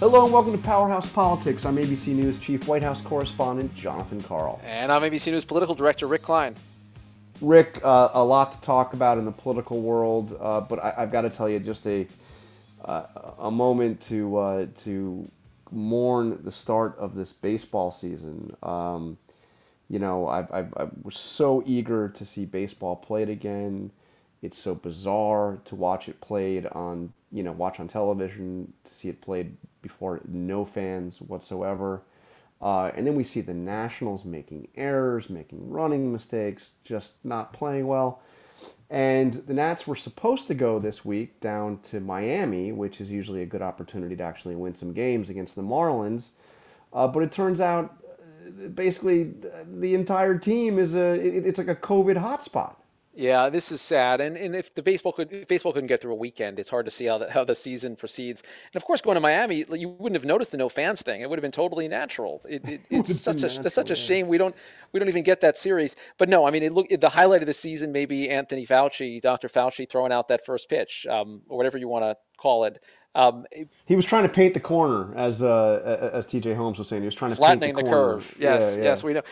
Hello and welcome to Powerhouse Politics. I'm ABC News Chief White House Correspondent Jonathan Karl. And I'm ABC News Political Director Rick Klein. Rick, uh, a lot to talk about in the political world, uh, but I, have got to tell you just a uh, a moment to uh, to mourn the start of this baseball season. Um, you know, I've, I've, I was so eager to see baseball played again. It's so bizarre to watch it played on, you know, watch on television, to see it played before no fans whatsoever. Uh, and then we see the Nationals making errors, making running mistakes, just not playing well. And the Nats were supposed to go this week down to Miami, which is usually a good opportunity to actually win some games against the Marlins. Uh, but it turns out, uh, basically, the entire team is a it, it's like a COVID hotspot. Yeah, this is sad. And and if the baseball could if baseball couldn't get through a weekend, it's hard to see how the how the season proceeds. And of course, going to Miami, you wouldn't have noticed the no fans thing. It would have been totally natural. It, it, it's such a natural, it's such a shame we don't we don't even get that series. But no, I mean, it look the highlight of the season may be Anthony Fauci, Dr. Fauci, throwing out that first pitch, um, or whatever you want to call it. Um, he was trying to paint the corner, as uh, as T.J. Holmes was saying. He was trying to flattening the, the, curve. Yes, yeah, yeah. yes, we know.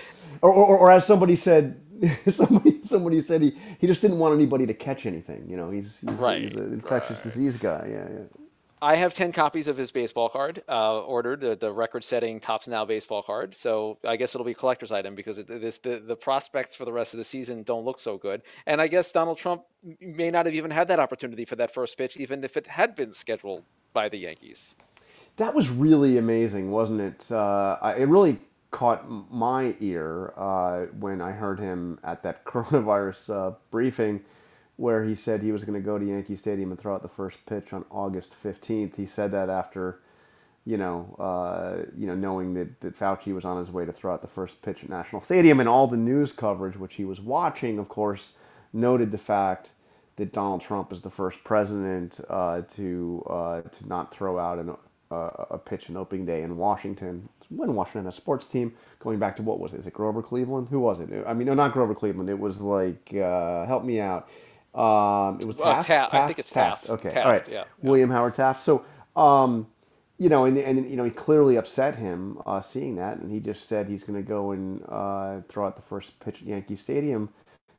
Or, or, or as somebody said, somebody somebody said he, he just didn't want anybody to catch anything. You know, he's, he's, right. he's an infectious right. disease guy. Yeah, yeah. I have 10 copies of his baseball card uh, ordered, the, the record setting Topps Now baseball card. So I guess it'll be a collector's item because it, this, the, the prospects for the rest of the season don't look so good. And I guess Donald Trump may not have even had that opportunity for that first pitch, even if it had been scheduled by the Yankees. That was really amazing, wasn't it? Uh, it really caught my ear uh, when I heard him at that coronavirus uh, briefing where he said he was going to go to Yankee Stadium and throw out the first pitch on August 15th. He said that after, you know, uh, you know, knowing that, that Fauci was on his way to throw out the first pitch at National Stadium, and all the news coverage which he was watching, of course, noted the fact that Donald Trump is the first president uh, to uh, to not throw out an, uh, a pitch in opening day in Washington when Washington had a sports team, going back to what was it? Is it Grover Cleveland? Who was it? I mean, no, not Grover Cleveland. It was like, uh, help me out. Um, it was uh, Taft, Taft, I think it's Taft. Taft. Okay, Taft, all right. Yeah, William Howard Taft. So, um, you know, and, and you know, he clearly upset him uh, seeing that, and he just said he's going to go and uh, throw out the first pitch at Yankee Stadium.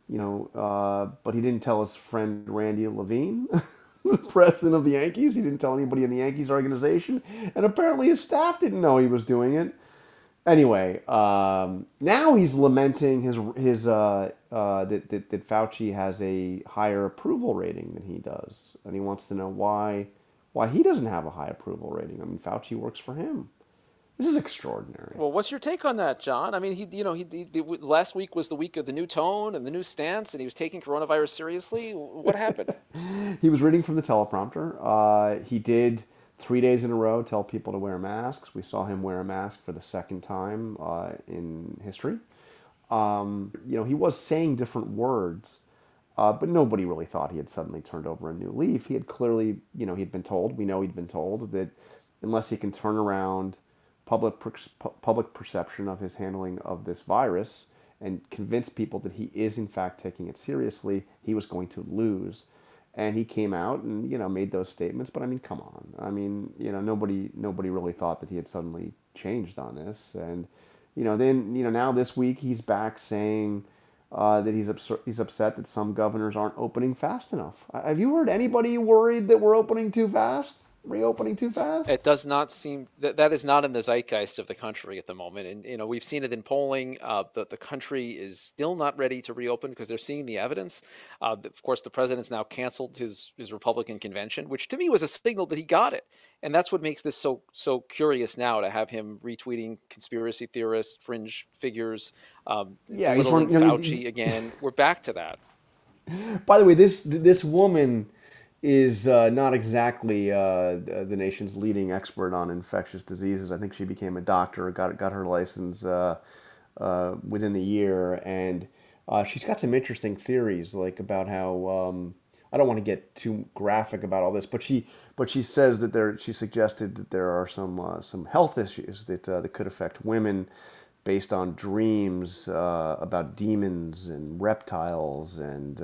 You know, uh, but he didn't tell his friend Randy Levine. the president of the Yankees. He didn't tell anybody in the Yankees organization, and apparently his staff didn't know he was doing it. Anyway, um, now he's lamenting his his uh, uh, that, that that Fauci has a higher approval rating than he does, and he wants to know why why he doesn't have a high approval rating. I mean, Fauci works for him. This is extraordinary. Well, what's your take on that, John? I mean, he, you know, he, he, last week was the week of the new tone and the new stance, and he was taking coronavirus seriously. What happened? he was reading from the teleprompter. Uh, he did three days in a row tell people to wear masks. We saw him wear a mask for the second time uh, in history. Um, you know, he was saying different words, uh, but nobody really thought he had suddenly turned over a new leaf. He had clearly, you know, he'd been told. We know he'd been told that unless he can turn around public public perception of his handling of this virus and convince people that he is in fact taking it seriously, he was going to lose. And he came out and you know made those statements. But I mean, come on. I mean, you know, nobody nobody really thought that he had suddenly changed on this. And you know, then you know now this week he's back saying. Uh, that he's ups- he's upset that some governors aren't opening fast enough. Have you heard anybody worried that we're opening too fast? Reopening too fast? It does not seem that that is not in the zeitgeist of the country at the moment. And you know, we've seen it in polling. Uh, the the country is still not ready to reopen because they're seeing the evidence. Uh, of course, the president's now canceled his his Republican convention, which to me was a signal that he got it. And that's what makes this so so curious now to have him retweeting conspiracy theorists, fringe figures, um, yeah, he's know, Fauci he, again. We're back to that. By the way, this this woman is uh, not exactly uh, the nation's leading expert on infectious diseases. I think she became a doctor, got got her license uh, uh within the year, and uh, she's got some interesting theories, like about how um, I don't want to get too graphic about all this, but she but she says that there she suggested that there are some uh, some health issues that that could affect women based on dreams about demons and reptiles and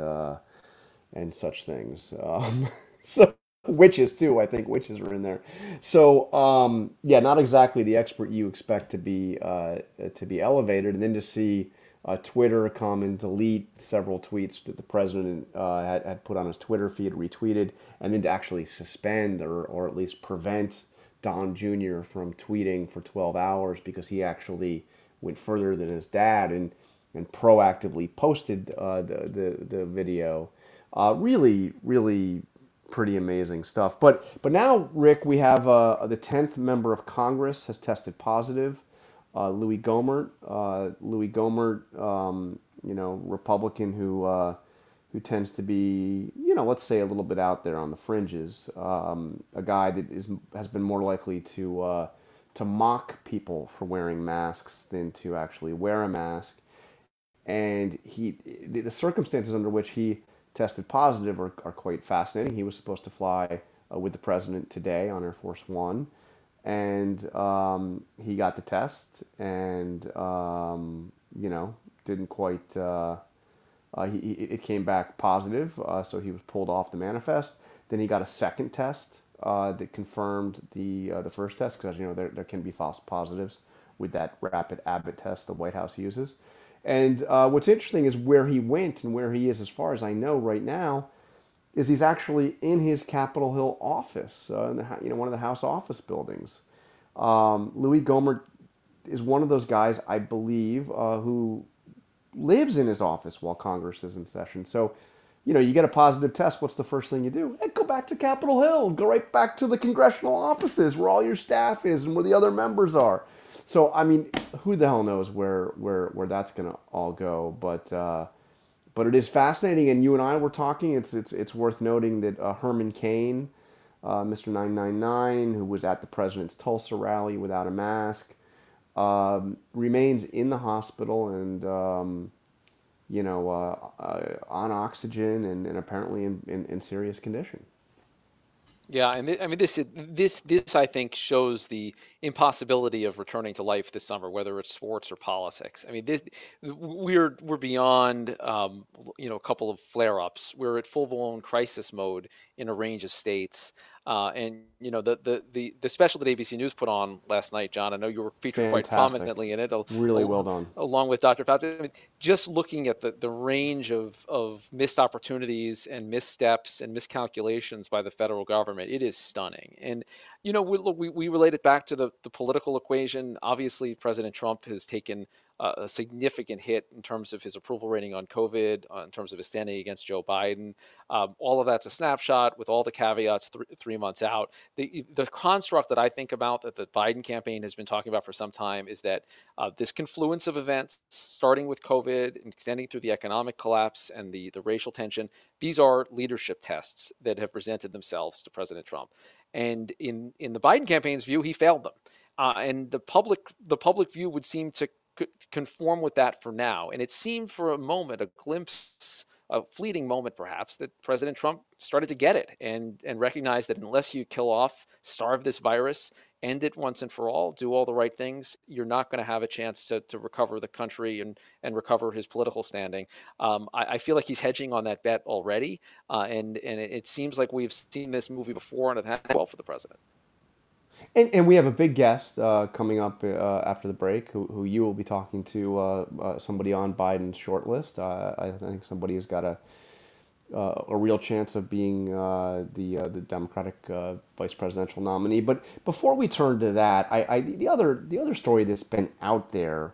and such things. Um, so witches too. I think witches are in there. So um, yeah, not exactly the expert you expect to be uh, to be elevated, and then to see uh, Twitter come and delete several tweets that the president uh, had, had put on his Twitter feed, retweeted, and then to actually suspend or, or at least prevent Don Jr. from tweeting for 12 hours because he actually went further than his dad and, and proactively posted uh, the, the, the video. Uh, really, really pretty amazing stuff. But, but now, Rick, we have uh, the 10th member of Congress has tested positive uh, Louis Gohmert. Uh, Louis Gohmert, um, you know, Republican who uh, who tends to be, you know, let's say a little bit out there on the fringes. Um, a guy that is has been more likely to uh, to mock people for wearing masks than to actually wear a mask. And he, the circumstances under which he tested positive are, are quite fascinating. He was supposed to fly uh, with the president today on Air Force One and um, he got the test and um, you know didn't quite uh, uh, he, it came back positive uh, so he was pulled off the manifest then he got a second test uh, that confirmed the uh, the first test because you know there, there can be false positives with that rapid abbott test the white house uses and uh, what's interesting is where he went and where he is as far as i know right now is he's actually in his Capitol Hill office, uh, in the, you know, one of the House office buildings. Um, Louis Gohmert is one of those guys, I believe, uh, who lives in his office while Congress is in session. So, you know, you get a positive test. What's the first thing you do? Hey, go back to Capitol Hill. Go right back to the congressional offices where all your staff is and where the other members are. So, I mean, who the hell knows where where where that's gonna all go? But uh, but it is fascinating. And you and I were talking. It's it's it's worth noting that uh, Herman Cain, uh, Mr. Nine Nine Nine, who was at the president's Tulsa rally without a mask, um, remains in the hospital and um, you know uh, uh on oxygen and, and apparently in, in, in serious condition. Yeah, and th- I mean this this this I think shows the impossibility of returning to life this summer, whether it's sports or politics. I mean, this, we're we're beyond um, you know a couple of flare ups. We're at full blown crisis mode in a range of states. Uh, and you know the, the the the special that ABC News put on last night, John. I know you were featured Fantastic. quite prominently in it. Really well done. Along with Dr. Fauci, I mean, just looking at the, the range of of missed opportunities and missteps and miscalculations by the federal government, it is stunning. And you know, we, we, we relate it back to the the political equation. Obviously, President Trump has taken a significant hit in terms of his approval rating on COVID, uh, in terms of his standing against Joe Biden. Um, all of that's a snapshot with all the caveats th- three months out. The, the construct that I think about that the Biden campaign has been talking about for some time is that uh, this confluence of events, starting with COVID and extending through the economic collapse and the, the racial tension, these are leadership tests that have presented themselves to President Trump. And in, in the Biden campaign's view, he failed them. Uh, and the public the public view would seem to conform with that for now. And it seemed for a moment, a glimpse, a fleeting moment perhaps, that President Trump started to get it and, and recognize that unless you kill off, starve this virus, end it once and for all, do all the right things, you're not going to have a chance to, to recover the country and, and recover his political standing. Um, I, I, feel like he's hedging on that bet already. Uh, and, and it, seems like we've seen this movie before and it had well for the president. And, and we have a big guest uh, coming up uh, after the break who, who you will be talking to uh, uh somebody on Biden's shortlist. Uh, I think somebody who's got a, uh, a real chance of being the, the Democratic vice presidential nominee. But before we turn to that, I, I the, other, the other story that's been out there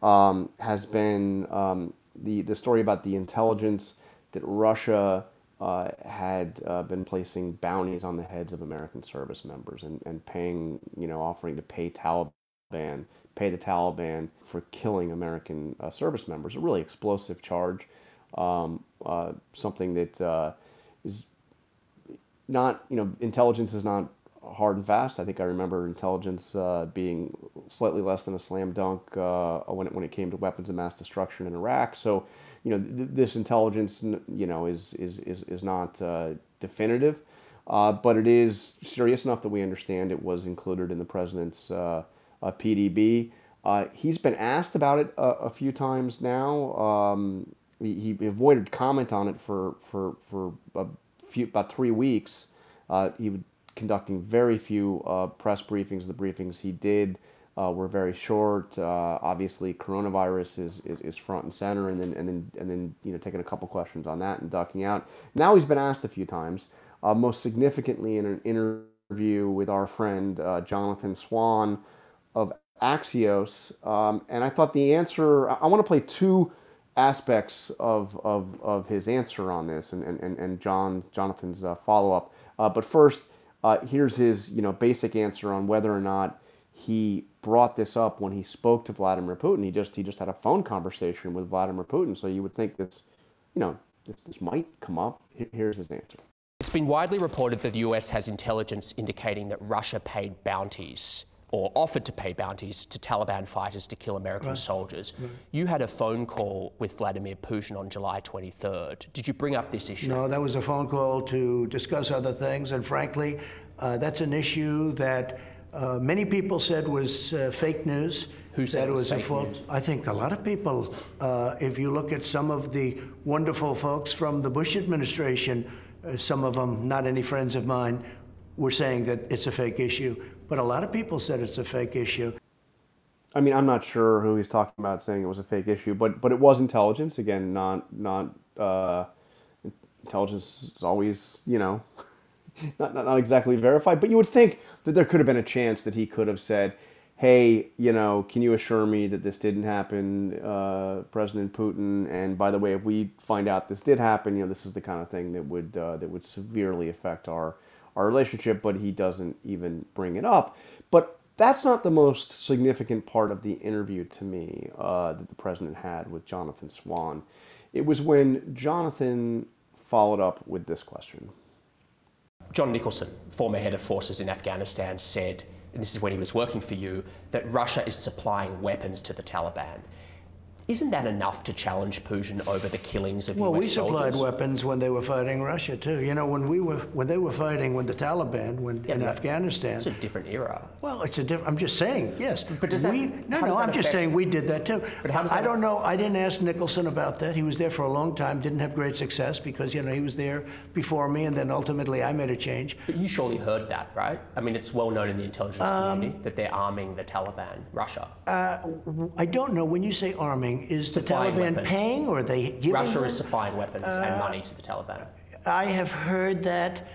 um, has been um, the, the story about the intelligence that Russia uh, had uh, been placing bounties on the heads of American service members and, and paying, you know, offering to pay Taliban, pay the Taliban for killing American uh, service members. A really explosive charge, um, uh, something that uh, is not, you know, intelligence is not hard and fast. I think I remember intelligence uh, being slightly less than a slam dunk when, it, when it came to weapons of mass destruction in Iraq. So, you know, th- this intelligence, you know, is is is, is not uh, definitive, uh, but it is serious enough that we understand it was included in the president's uh, PDB. Uh, he's been asked about it a, a few times now. Um, he, he, avoided comment on it for for for a few about three weeks. Uh, he was conducting very few uh, press briefings. The briefings he did uh, were very short. Uh, obviously, coronavirus is, is, is front and center, and then and then and then you know taking a couple questions on that and ducking out. Now he's been asked a few times, uh, most significantly in an interview with our friend uh, Jonathan Swan of Axios, um, and I thought the answer. I, I want to play two aspects of, of, of his answer on this and, and, and John Jonathan's uh, follow up. Uh, but first, uh, here's his you know basic answer on whether or not he brought this up when he spoke to Vladimir Putin. He just he just had a phone conversation with Vladimir Putin, so you would think this, you know, this, this might come up. Here's his answer. It's been widely reported that the US has intelligence indicating that Russia paid bounties or offered to pay bounties to Taliban fighters to kill American right. soldiers. Right. You had a phone call with Vladimir Putin on July 23rd. Did you bring up this issue? No, that was a phone call to discuss other things. And frankly, uh, that's an issue that uh, many people said was uh, fake news. Who said it was, was a false? I think a lot of people. Uh, if you look at some of the wonderful folks from the Bush administration, uh, some of them not any friends of mine, were saying that it's a fake issue. But a lot of people said it's a fake issue. I mean, I'm not sure who he's talking about saying it was a fake issue, but but it was intelligence. Again, not not uh, intelligence is always you know not, not not exactly verified. But you would think that there could have been a chance that he could have said, "Hey, you know, can you assure me that this didn't happen, uh, President Putin? And by the way, if we find out this did happen, you know, this is the kind of thing that would uh, that would severely affect our." our relationship, but he doesn't even bring it up. But that's not the most significant part of the interview to me uh, that the president had with Jonathan Swan. It was when Jonathan followed up with this question. John Nicholson, former head of forces in Afghanistan, said, and this is when he was working for you, that Russia is supplying weapons to the Taliban. Isn't that enough to challenge Putin over the killings of well, U.S. soldiers? Well, we supplied weapons when they were fighting Russia too. You know, when we were when they were fighting with the Taliban when yeah, in Afghanistan. It's a different era. Well, it's a different. I'm just saying, yes. But does that? We, no, no. I'm just saying we did that too. But how does that I don't know. I didn't ask Nicholson about that. He was there for a long time. Didn't have great success because you know he was there before me, and then ultimately I made a change. But you surely heard that, right? I mean, it's well known in the intelligence um, community that they're arming the Taliban, Russia. Uh, I don't know. When you say arming, is the Taliban Taliban weapons. paying or are they giving Russia them? is supplying weapons uh, and money to the Taliban. I have heard that,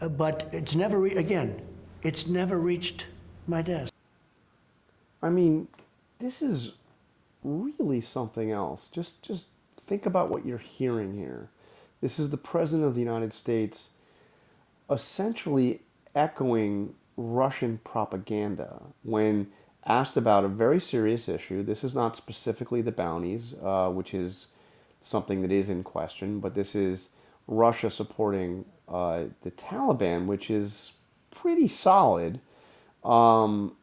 uh, but it's never, re- again, it's never reached my desk. I mean, this is really something else. Just, just think about what you're hearing here. This is the President of the United States essentially echoing Russian propaganda when asked about a very serious issue. This is not specifically the bounties, uh, which is something that is in question, but this is Russia supporting uh, the Taliban, which is pretty solid. Um,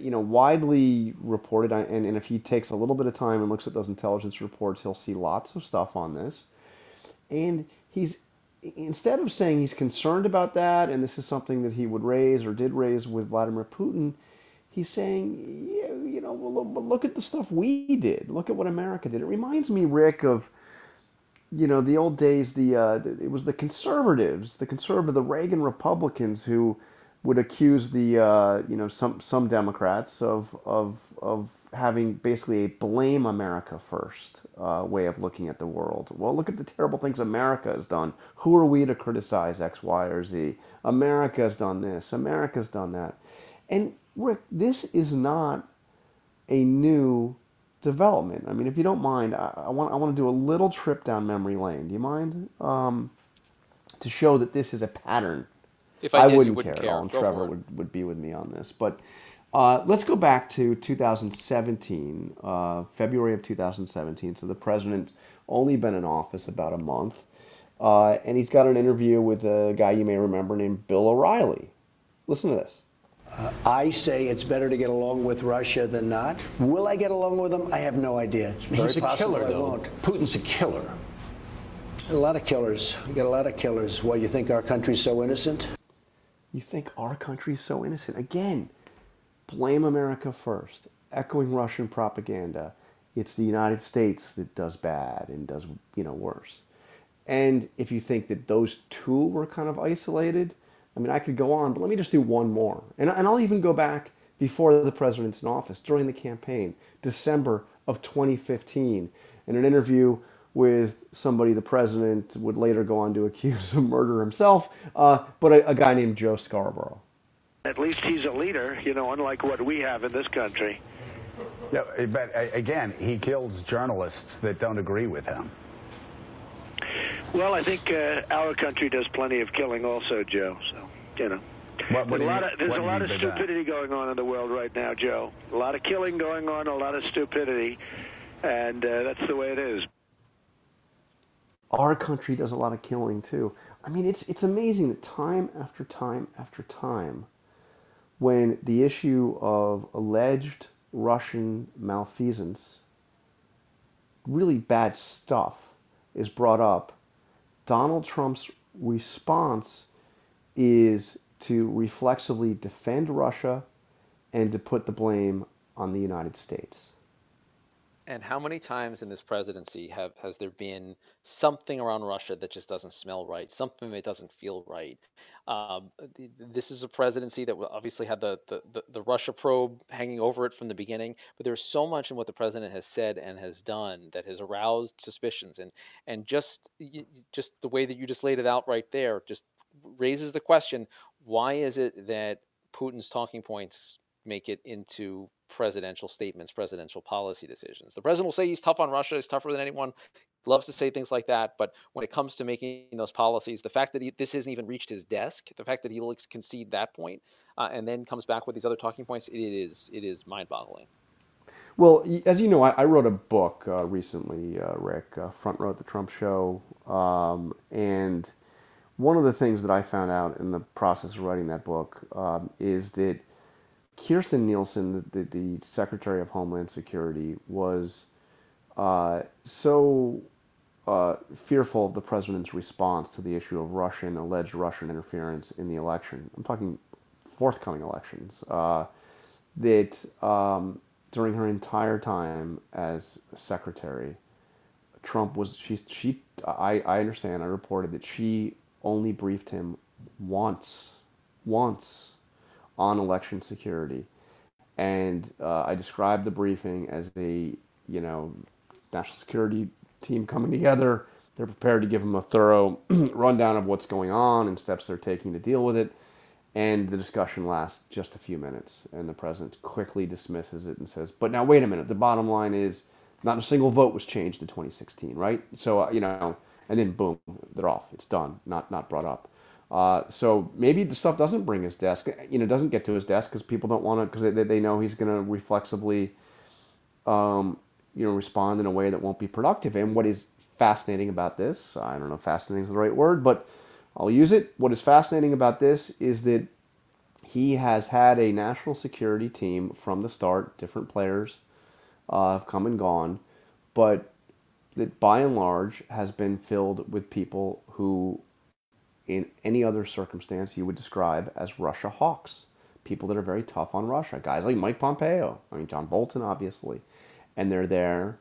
you know, widely reported, and, and if he takes a little bit of time and looks at those intelligence reports, he'll see lots of stuff on this. And he's instead of saying he's concerned about that, and this is something that he would raise or did raise with Vladimir Putin, he's saying, yeah, you know, well, look at the stuff we did. Look at what America did. It reminds me, Rick, of you know the old days. The, uh, it was the conservatives, the conservative, the Reagan Republicans who would accuse the uh, you know some some Democrats of of of having basically a blame America first uh, way of looking at the world. Well, look at the terrible things America has done. Who are we to criticize X, Y, or Z? America has done this. America's done that, and Rick, this is not a new development. I mean, if you don't mind, I, I want I want to do a little trip down memory lane. Do you mind? Um, to show that this is a pattern. If I, did, wouldn't, care. care. and Trevor would, would be with me on this. But uh, let's go back to 2017, uh, February of 2017. So the president only been in office about a month. Uh, and he's got an interview with a guy you may remember named Bill O'Reilly. Listen to this. Uh, I say it's better to get along with Russia than not. Will I get along with them? I have no idea. It's very He's a possible killer, I though. won't. Putin's a killer. A lot of killers. We got a lot of killers. Why, you think our country's so innocent? You think our country's so innocent? Again, blame America first, echoing Russian propaganda. It's the United States that does bad and does, you know, worse. And if you think that those two were kind of isolated, I mean, I could go on, but let me just do one more. And, and I'll even go back before the president's in office, during the campaign, December of 2015, in an interview with somebody the president would later go on to accuse of murder himself, uh, but a, a guy named Joe Scarborough. At least he's a leader, you know, unlike what we have in this country. Yeah, but uh, again, he kills journalists that don't agree with him. Well, I think uh, our country does plenty of killing, also, Joe. So you know, What- what there's do a you- lot of there's a lot of mean by that? stupidity going on in the world right now, Joe. A lot of killing going on, a lot of stupidity, and uh, that's the way it is. our country does a lot of killing too. I mean, it's it's amazing that time after time after time, when the issue of alleged Russian malfeasance, really bad stuff, is brought up, Donald Trump's response is to reflexively defend Russia and to put the blame on the United States. And how many times in this presidency have has there been something around Russia that just doesn't smell right, something that doesn't feel right? Um, this is a presidency that obviously had the, the, the, the Russia probe hanging over it from the beginning, but there's so much in what the president has said and has done that has aroused suspicions, and and just just the way that you just laid it out right there just raises the question: Why is it that Putin's talking points make it into presidential statements, presidential policy decisions. The president will say he's tough on Russia, he's tougher than anyone, loves to say things like that. But when it comes to making those policies, the fact that he, this hasn't even reached his desk, the fact that he looks concede that point, uh, and then comes back with these other talking points, it is it is mind boggling. Well, as you know, I, I wrote a book uh, recently, uh, Rick, uh, Front Row at the Trump Show. Um, and one of the things that I found out in the process of writing that book um, is that Kirstjen Nielsen, the, the, the Secretary of Homeland Security, was uh, so uh, fearful of the president's response to the issue of Russian, alleged Russian interference in the election. I'm talking forthcoming elections. Uh, that um, during her entire time as secretary, Trump was she she I, I understand I reported that she only briefed him once once on election security, and uh, I described the briefing as a you know national security team coming together. They're prepared to give him a thorough rundown of what's going on and steps they're taking to deal with it. And the discussion lasts just a few minutes, and the president quickly dismisses it and says, "But now wait a minute. The bottom line is, not a single vote was changed in 2016, right? So uh, you know, and then boom, they're off. It's done. Not not brought up. Uh, so maybe the stuff doesn't bring his desk. You know, doesn't get to his desk because people don't want to because they, they know he's going to reflexively, um, you know, respond in a way that won't be productive. And what is fascinating about this, I don't know, fascinating is the right word, but I'll use it. What is fascinating about this is that he has had a national security team from the start. Different players uh, have come and gone, but that by and large has been filled with people who, in any other circumstance, you would describe as Russia hawks. People that are very tough on Russia. Guys like Mike Pompeo. I mean, John Bolton, obviously. And they're there.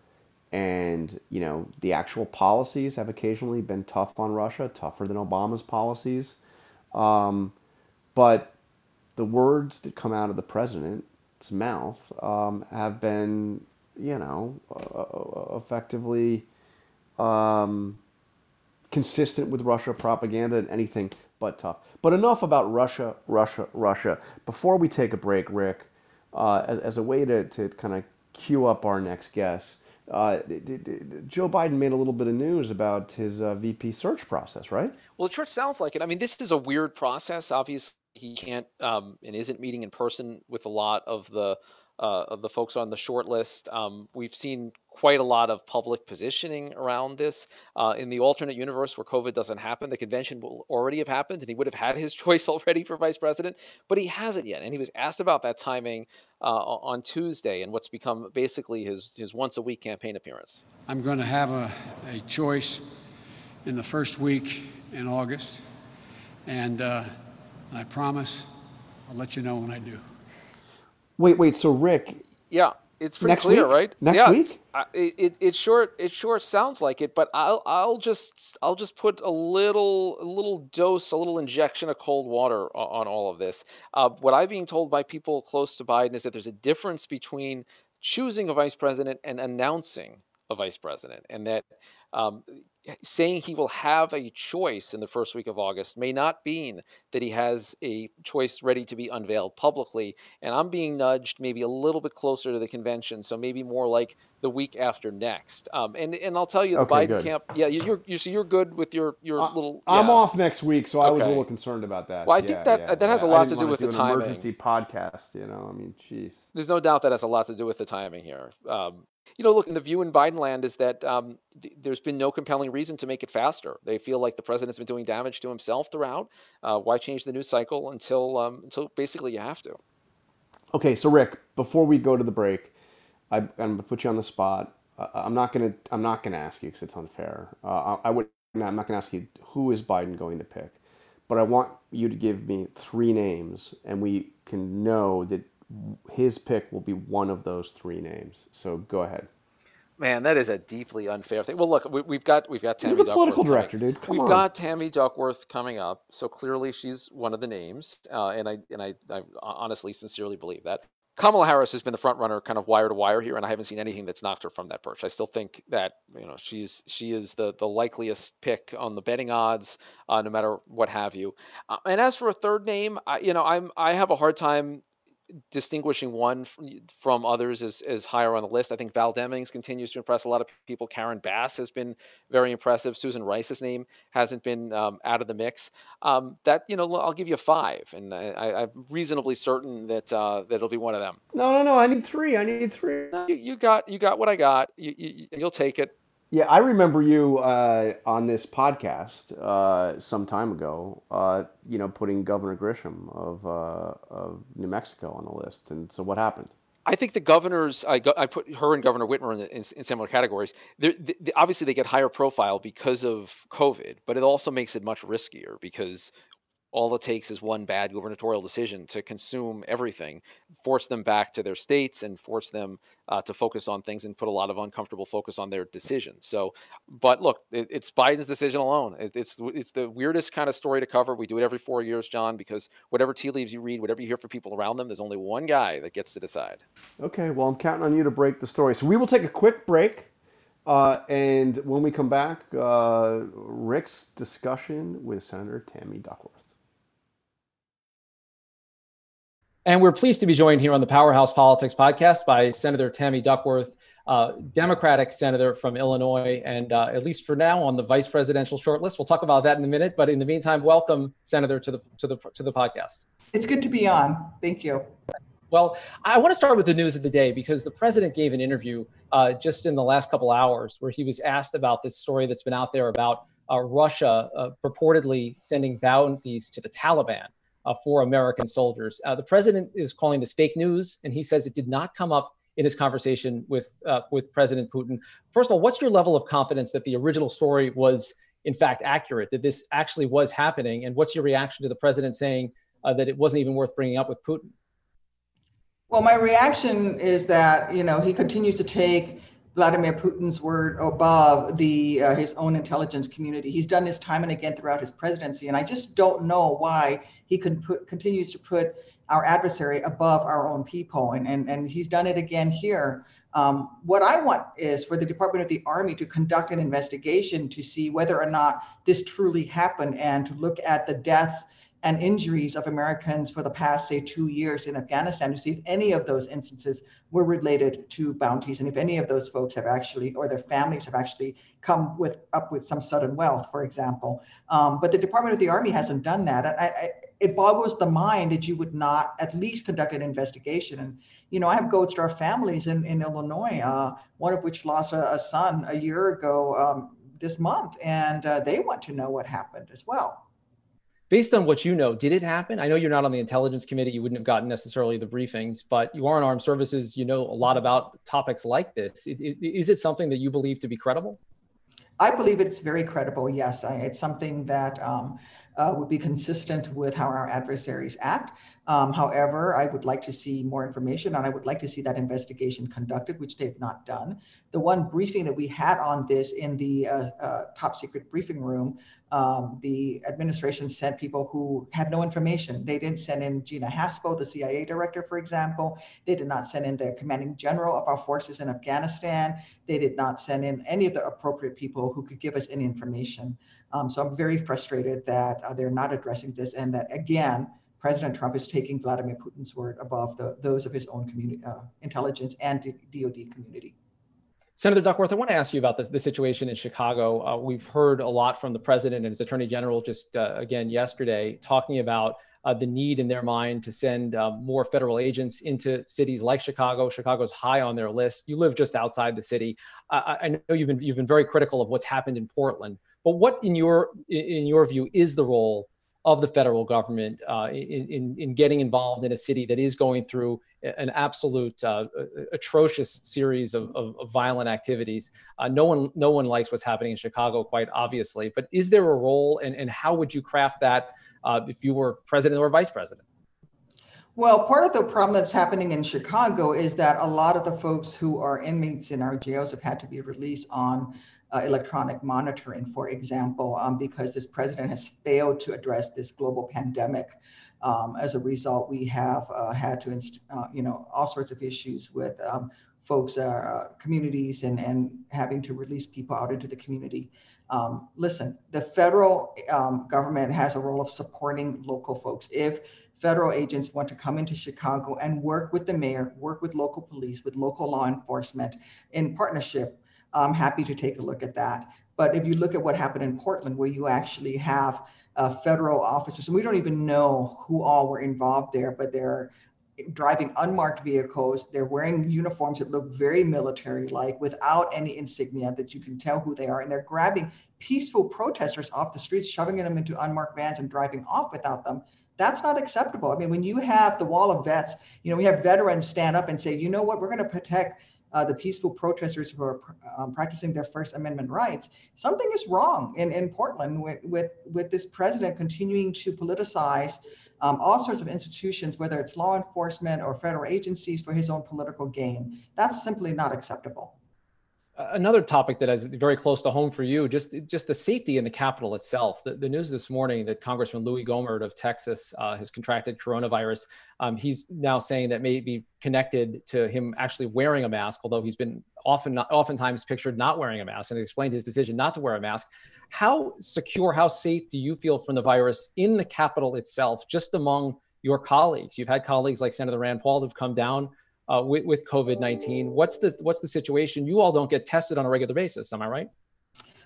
And, you know, the actual policies have occasionally been tough on Russia, tougher than Obama's policies. Um, but the words that come out of the president's mouth um, have been, you know, uh, effectively um, consistent with Russia propaganda and anything but tough. But enough about Russia, Russia, Russia. Before we take a break, Rick, uh, as, as a way to, to kind of cue up our next guest, uh, Joe Biden made a little bit of news about his uh, VP search process, right? Well, it sure sounds like it. I mean, this is a weird process. Obviously, he can't um, and isn't meeting in person with a lot of the uh, of the folks on the short list. Um, we've seen quite a lot of public positioning around this. Uh, in the alternate universe where COVID doesn't happen, the convention will already have happened, and he would have had his choice already for vice president, but he hasn't yet. And he was asked about that timing uh, on Tuesday, and what's become basically his his once a week campaign appearance. I'm going to have a, a choice in the first week in August, and, uh, and I promise I'll let you know when I do. Wait, wait. So, Rick, Yeah. it's pretty Next clear, week? right? Next yeah, week? I- It, it it sure it sure sounds like it, but I'll I'll just I'll just put a little a little dose, a little injection of cold water o- on all of this. Uh, what I'm being told by people close to Biden is that there's a difference between choosing a vice president and announcing a vice president, and that um, Eh, saying he will have a choice in the first week of August may not mean that he has a choice ready to be unveiled publicly. And I'm being nudged maybe a little bit closer to the convention, so maybe more like the week after next. Um, and and I'll tell you, the Okay, Biden good. camp, yeah, you- you're you so you're good with your your little. I'm off next week, so I was a little concerned about that. Well, I think that- yeah, that has yeah. a lot to do wanna with the do an timing. emergency podcast. You know, I mean, jeez. There's no doubt that has a lot to do with the timing here. Um, you know, look, in the view in Biden land is that um, th- there's been no compelling reason to make it faster. They feel like the president's been doing damage to himself throughout. Uh, why change the news cycle until um, until basically you have to? Okay, so Rick, before we go to the break, I, I'm gonna put you on the spot. Uh, I'm not gonna I'm not gonna ask you because it's unfair. Uh, I, I would I'm not gonna ask you who is Biden going to pick, but I want you to give me three names, and we can know that his pick will be one of those three names. So go ahead. Man, that is a deeply unfair thing. Well, look, we, we've got we've got Tammy You're the political Duckworth director, coming- dude. Come we've on. got Tammy Duckworth coming up, so clearly she's one of the names, uh, and I and I, I honestly, sincerely believe that. Kamala Harris has been the front runner, kind of wire to wire here, and I haven't seen anything that's knocked her from that perch. I still think that you know she's she is the the likeliest pick on the betting odds, uh, no matter what have you. Uh, and as for a third name, I, you know, I'm I have a hard time distinguishing one from, from others is, is higher on the list. I think Val Demings continues to impress a lot of people. Karen Bass has been very impressive. Susan Rice's name hasn't been um, out of the mix. Um, that you know, I'll give you five, and I, I'm reasonably certain that uh, that it'll be one of them. No, no, no. I need three. I need three. You, you got you got what I got. You, you, you'll take it. Yeah, I remember you uh, on this podcast uh, some time ago. Uh, you know, putting Governor Grisham of uh, of New Mexico on the list, and so what happened? I think the governors, I, go, I put her and Governor Whitmer in, in, in similar categories. They, obviously, they get higher profile because of COVID, but it also makes it much riskier because all it takes is one bad gubernatorial decision to consume everything, force them back to their states, and force them uh, to focus on things and put a lot of uncomfortable focus on their decisions. So, but look, it, it's Biden's decision alone. It, it's it's the weirdest kind of story to cover. We do it every four years, John, because whatever tea leaves you read, whatever you hear from people around them, there's only one guy that gets to decide. Okay, well, I'm counting on you to break the story. So we will take a quick break, uh, and when we come back, uh, Rick's discussion with Senator Tammy Duckworth. And we're pleased to be joined here on the Powerhouse Politics podcast by Senator Tammy Duckworth, uh, Democratic senator from Illinois, and uh, at least for now on the vice presidential shortlist. We'll talk about that in a minute. But in the meantime, welcome, Senator, to the to the to the podcast. It's good to be on. Thank you. Well, I want to start with the news of the day because the president gave an interview uh, just in the last couple hours where he was asked about this story that's been out there about uh, Russia uh, purportedly sending bounties to the Taliban for American soldiers. Uh, the president is calling this fake news, and he says it did not come up in his conversation with uh, with President Putin. First of all, what's your level of confidence that the original story was in fact accurate, that this actually was happening, and what's your reaction to the president saying uh, that it wasn't even worth bringing up with Putin? Well, my reaction is that you know he continues to take Vladimir Putin's word above the uh, his own intelligence community. He's done this time and again throughout his presidency, and I just don't know why he can put, continues to put our adversary above our own people, and and, and he's done it again here. Um, what I want is for the Department of the Army to conduct an investigation to see whether or not this truly happened, and to look at the deaths and injuries of Americans for the past, say, two years in Afghanistan to see if any of those instances were related to bounties and if any of those folks have actually, or their families have actually come with up with some sudden wealth, for example. Um, but the Department of the Army hasn't done that. I, I, it boggles the mind that you would not at least conduct an investigation. And, you know, I have Gold Star families in, in Illinois, uh, one of which lost a, a son a year ago um, this month, and uh, they want to know what happened as well based on what you know, did it happen? I know you're not on the intelligence committee. You wouldn't have gotten necessarily the briefings, but you are in armed services. You know a lot about topics like this. Is it something that you believe to be credible? I believe it's very credible. Yes, I, it's something that um, uh, would be consistent with how our adversaries act. Um, however, I would like to see more information and I would like to see that investigation conducted, which they've not done. The one briefing that we had on this in the uh, uh, top secret briefing room, um, the administration sent people who had no information. They didn't send in Gina Haspel, the CIA director, for example. They did not send in the commanding general of our forces in Afghanistan. They did not send in any of the appropriate people who could give us any information. Um, so I'm very frustrated that uh, they're not addressing this and that, again, President Trump is taking Vladimir Putin's word above the, those of his own community, uh, intelligence and DOD community. Senator Duckworth, I want to ask you about this, the situation in Chicago. Uh, we've heard a lot from the president and his attorney general just uh, again yesterday talking about uh, the need in their mind to send uh, more federal agents into cities like Chicago. Chicago's high on their list. You live just outside the city. I, know you've been you've been very critical of what's happened in Portland, but what in your in your view is the role of the federal government uh, in, in, in, getting involved in a city that is going through an absolute uh, atrocious series of, of, of violent activities. Uh, no one, no one likes what's happening in Chicago, quite obviously. But is there a role, and, and how would you craft that uh, if you were president or vice president? Well, part of the problem that's happening in Chicago is that a lot of the folks who are inmates in our jails have had to be released on uh, electronic monitoring, for example, um, because this president has failed to address this global pandemic. Um, as a result, we have uh, had to, inst- uh, you know, all sorts of issues with um, folks, uh, communities, and, and having to release people out into the community. Um, listen, the federal um, government has a role of supporting local folks. If federal agents want to come into Chicago and work with the mayor, work with local police, with local law enforcement in partnership I'm happy to take a look at that. But if you look at what happened in Portland, where you actually have uh, federal officers, and we don't even know who all were involved there, but they're driving unmarked vehicles. They're wearing uniforms that look very military like without any insignia that you can tell who they are. And they're grabbing peaceful protesters off the streets, shoving them into unmarked vans and driving off without them. That's not acceptable. I mean, when you have the wall of vets, you know, we have veterans stand up and say, you know what, we're going to protect uh, the peaceful protesters who are um, practicing their First Amendment rights, something is wrong in, in Portland with, with, with this president continuing to politicize um, all sorts of institutions, whether it's law enforcement or federal agencies, for his own political gain. That's simply not acceptable another topic that is very close to home for you just just the safety in the Capitol itself. The, the news this morning that congressman louis gohmert of texas uh, has contracted coronavirus. Um, he's now saying that may be connected to him actually wearing a mask although he's been often not, oftentimes pictured not wearing a mask and explained his decision not to wear a mask. How secure how safe do you feel from the virus in the Capitol itself just among your colleagues? You've had colleagues like senator rand paul who've come down uh, with, with COVID 19. What's the, what's the situation? You all don't get tested on a regular basis, am I right?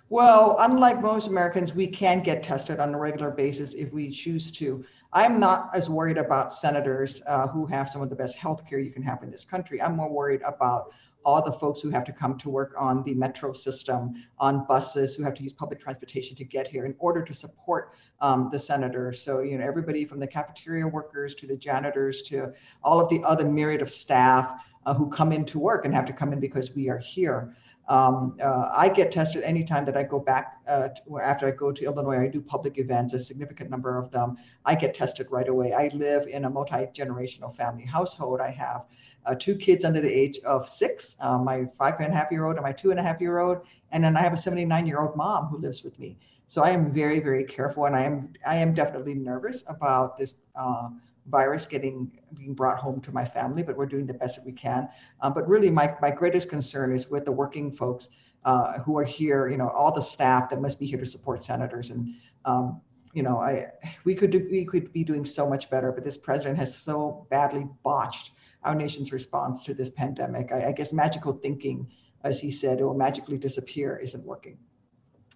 Well, unlike most Americans, we can get tested on a regular basis if we choose to. I'm not as worried about senators uh, who have some of the best health care you can have in this country. I'm more worried about all the folks who have to come to work on the metro system, on buses, who have to use public transportation to get here in order to support um, the senators. So, you know, everybody from the cafeteria workers to the janitors to all of the other myriad of staff uh, who come into work and have to come in because we are here. Um, uh, I get tested anytime that I go back uh, to, after I go to Illinois. I do public events, a significant number of them. I get tested right away. I live in a multi generational family household. I have uh, two kids under the age of six, uh, my five and a half year old and my two and a half year old. And then I have a 79 year old mom who lives with me. So I am very, very careful and I am, I am definitely nervous about this uh, virus getting, being brought home to my family, but we're doing the best that we can. Um, but really my, my greatest concern is with the working folks uh, who are here, you know, all the staff that must be here to support senators. And, um, you know, I, we could do, we could be doing so much better, but this president has so badly botched our nation's response to this pandemic. I, I guess magical thinking, as he said, it will magically disappear, isn't working.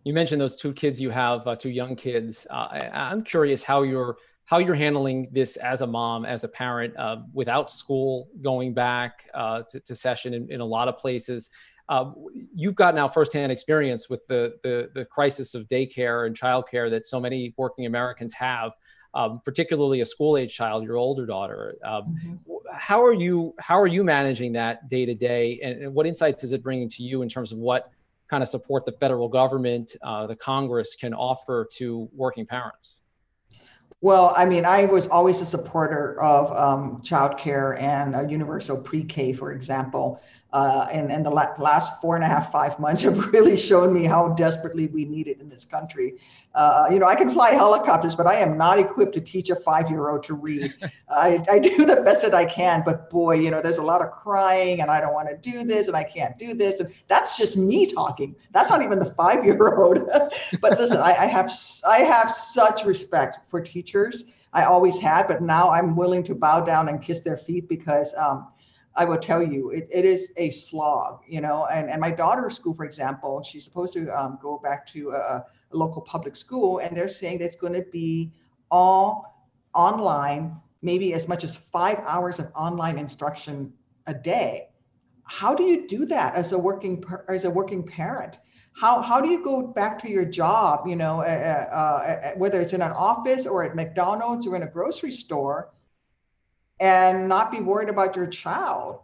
You mentioned those two kids you have, uh, two young kids. Uh, I, am curious how you're how you're handling this as a mom, as a parent, uh, without school going back uh, to, to, session in, in, a lot of places. Uh, you've got now firsthand experience with the, the, the crisis of daycare and childcare that so many working Americans have um, particularly a school age child, your older daughter. Um, mm-hmm. How are you how are you managing that day to day, and what insights is it bringing to you in terms of what kind of support the federal government, uh, the Congress can offer to working parents? Well, I mean, I was always a supporter of um, childcare and a universal pre-K, for example. Uh, and, and the last four and a half, five months have really shown me how desperately we need it in this country. Uh, you know, I can fly helicopters, but I am not equipped to teach a five-year-old to read. I, I do the best that I can, but boy, you know, there's a lot of crying, and I don't want to do this, and I can't do this, and that's just me talking. That's not even the five-year-old. but listen, I, I have I have such respect for teachers. I always had, but now I'm willing to bow down and kiss their feet because um, I will tell you, it, it is a slog, you know. And, and my daughter's school, for example, she's supposed to um, go back to a, a, local public school, and they're saying that it's going to be all online, maybe as much as five hours of online instruction a day. How do you do that as a working as a working parent? How how do you go back to your job? You know, uh, uh, uh, whether it's in an office or at McDonald's or in a grocery store and not be worried about your child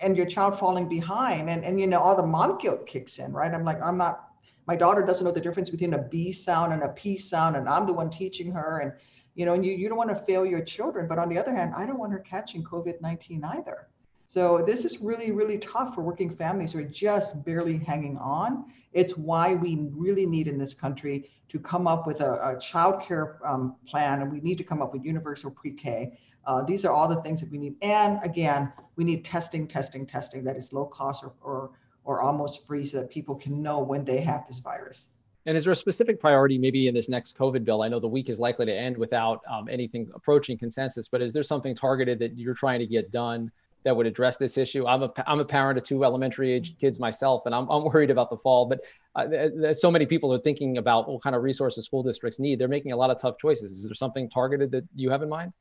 and your child falling behind. And and you know all the mom guilt kicks in right? I'm like i'm not my daughter doesn't know the difference between a b sound and a p sound and i'm the one teaching her. And you know and you, you don't want to fail your children. But on the other hand i don't want her catching covid-19 either. So this is really really tough for working families who are just barely hanging on. It's why we really need in this country to come up with a, a child care um, plan and we need to come up with universal pre-k uh, these are all the things that we need. And again, we need testing, testing, testing that is low cost or, or, or almost free so that people can know when they have this virus. And is there a specific priority maybe in this next COVID bill? I know the week is likely to end without um, anything approaching consensus, but is there something targeted that you're trying to get done that would address this issue? I'm a, I'm a parent of two elementary age kids myself, and I'm, I'm worried about the fall, but uh, so many people are thinking about what kind of resources school districts need. They're making a lot of tough choices. Is there something targeted that you have in mind?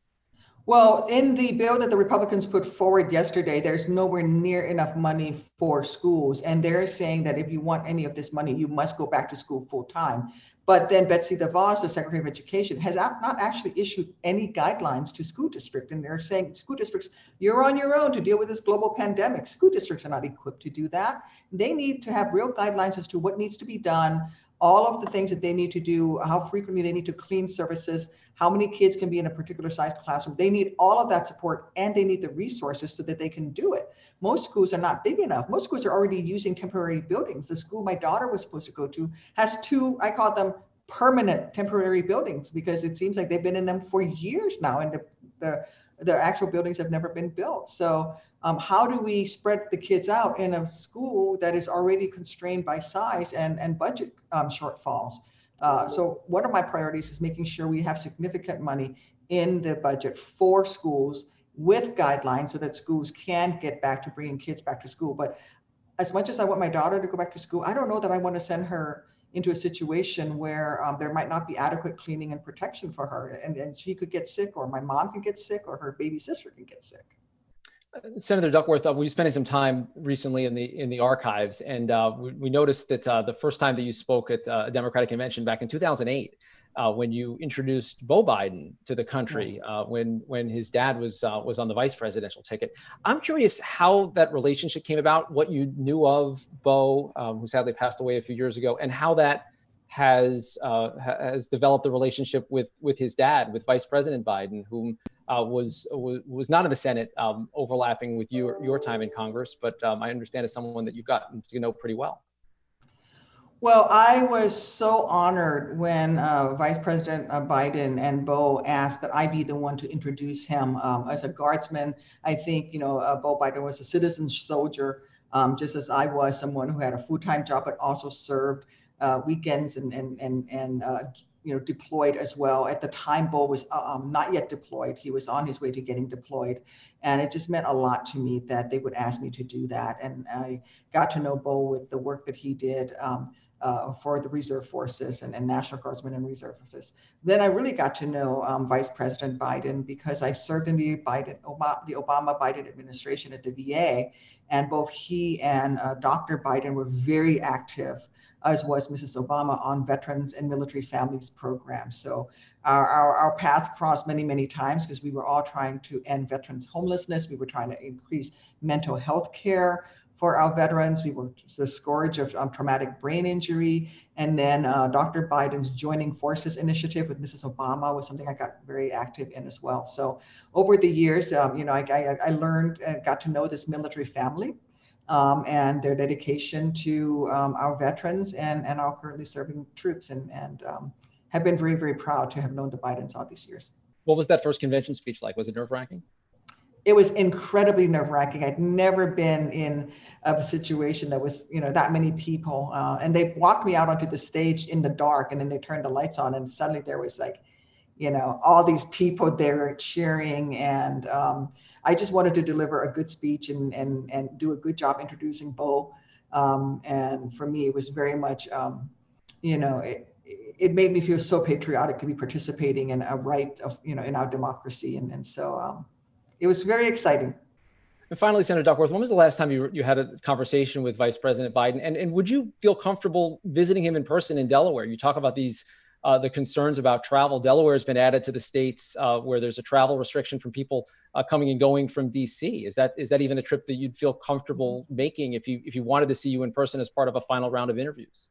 Well, in the bill that the Republicans put forward yesterday, there's nowhere near enough money for schools. And they're saying that if you want any of this money, you must go back to school full time. But then Betsy DeVos, the Secretary of Education, has not actually issued any guidelines to school districts. And they're saying, school districts, you're on your own to deal with this global pandemic. School districts are not equipped to do that. They need to have real guidelines as to what needs to be done, all of the things that they need to do, how frequently they need to clean services, how many kids can be in a particular sized classroom. They need all of that support and they need the resources so that they can do it. Most schools are not big enough. Most schools are already using temporary buildings. The school my daughter was supposed to go to has two, I call them permanent temporary buildings because it seems like they've been in them for years now and the, the actual buildings have never been built. So um, how do we spread the kids out in a school that is already constrained by size and, and budget um, shortfalls? Uh, so one of my priorities is making sure we have significant money in the budget for schools with guidelines so that schools can get back to bringing kids back to school. But as much as I want my daughter to go back to school, I don't know that I want to send her into a situation where um, there might not be adequate cleaning and protection for her and, and she could get sick or my mom could get sick or her baby sister can get sick Senator Duckworth, uh, we spending some time recently in the in the archives, and uh, we, we, noticed that uh, the first time that you spoke at uh, a Democratic convention back in 2008, uh, when you introduced Beau Biden to the country, yes. Uh, when when his dad was was on the vice presidential ticket. I'm curious how that relationship came about, what you knew of Beau, um, who sadly passed away a few years ago, and how that has has developed the relationship with with his dad, with Vice President Biden, whom uh, was, was not in the Senate, um, overlapping with your your time in Congress. But um, I understand as someone that you've gotten to know pretty well. Well, I was so honored when uh, Vice President uh, Biden and Beau asked that I be the one to introduce him um, as a guardsman. I think you know uh, Beau Biden was a citizen soldier, um, just as I was, someone who had a full-time job but also served uh, weekends and and and and uh, you know, deployed as well. At the time, Beau was uh, um, not yet deployed. He was on his way to getting deployed. And it just meant a lot to me that they would ask me to do that. And I got to know Beau with the work that he did um, uh, for the reserve forces and, and, National Guardsmen and reserve forces. Then I really got to know um, Vice President Biden because I served in the Biden, Obama, the Obama Biden administration at the VA. And both he and uh, Dr. Biden were very active as was Mrs. Obama on veterans and military families programs. So our, our, our paths crossed many, many times because we were all trying to end veterans homelessness. We were trying to increase mental health care for our veterans. We were the scourge of um, traumatic brain injury. And then uh, Dr. Biden's Joining Forces initiative with Mrs. Obama was something I got very active in as well. So over the years, um, you know, I, I, I, learned and got to know this military family um, and their dedication to um, our veterans and, and our currently serving troops and, and um, have been very, very proud to have known the Bidens all these years. What was that first convention speech like? Was it nerve wracking? it was incredibly nerve wracking. I'd never been in a situation that was, you know, that many people. Uh, and they walked me out onto the stage in the dark, and then they turned the lights on, and suddenly there was like, you know, all these people there cheering, and um, I just wanted to deliver a good speech and and and do a good job introducing Beau. Um, and for me, it was very much, um, you know, it, it made me feel so patriotic to be participating in a right of, you know, in our democracy, and and so. Um, it was very exciting. And finally, Senator Duckworth, when was the last time you, you had a conversation with Vice President Biden? And, and would you feel comfortable visiting him in person in Delaware? You talk about these uh, the concerns about travel. Delaware has been added to the states uh, where there's a travel restriction from people uh, coming and going from DC. Is that is that even a trip that you'd feel comfortable making if you if you wanted to see you in person as part of a final round of interviews?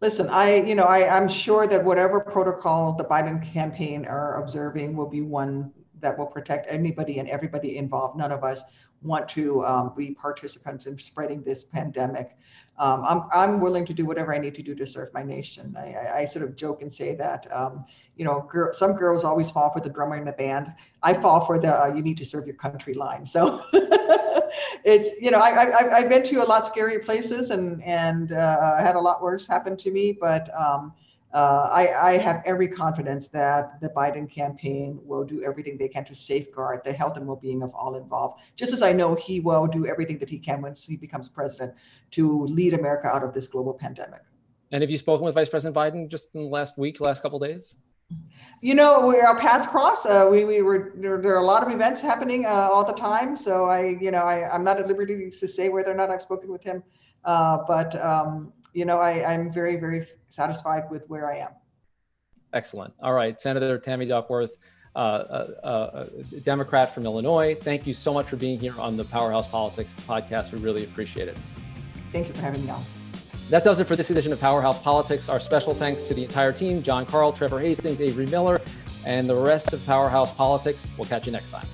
Listen, I you know I, I'm sure that whatever protocol the Biden campaign are observing will be one that will protect anybody and everybody involved. None of us want to um, be participants in spreading this pandemic. Um, I'm, I'm willing to do whatever I need to do to serve my nation. I, I, I sort of joke and say that, um, you know, some girls always fall for the drummer in the band. I fall for the uh, you need to serve your country line. So it's, you know, I, I, I've been to a lot scarier places and, and uh, had a lot worse happen to me, but um, uh, I, I, have every confidence that the Biden campaign will do everything they can to safeguard the health and well-being of all involved. Just as I know he will do everything that he can once he becomes president to lead America out of this global pandemic. And have you spoken with Vice President Biden just in the last week, last couple days? You know, we, our paths cross. Uh, we, we were there, there, are a lot of events happening uh, all the time. So I, you know, I, I'm not at liberty to say whether or not I've spoken with him, uh, but um, you know, I, I'm very, very satisfied with where I am. Excellent. All right, Senator Tammy Duckworth, uh, uh, uh, Democrat from Illinois. Thank you so much for being here on the Powerhouse Politics podcast. We really appreciate it. Thank you for having me on. That does it for this edition of Powerhouse Politics. Our special thanks to the entire team Jon Karl, Trevor Hastings, Avery Miller, and the rest of Powerhouse Politics. We'll catch you next time.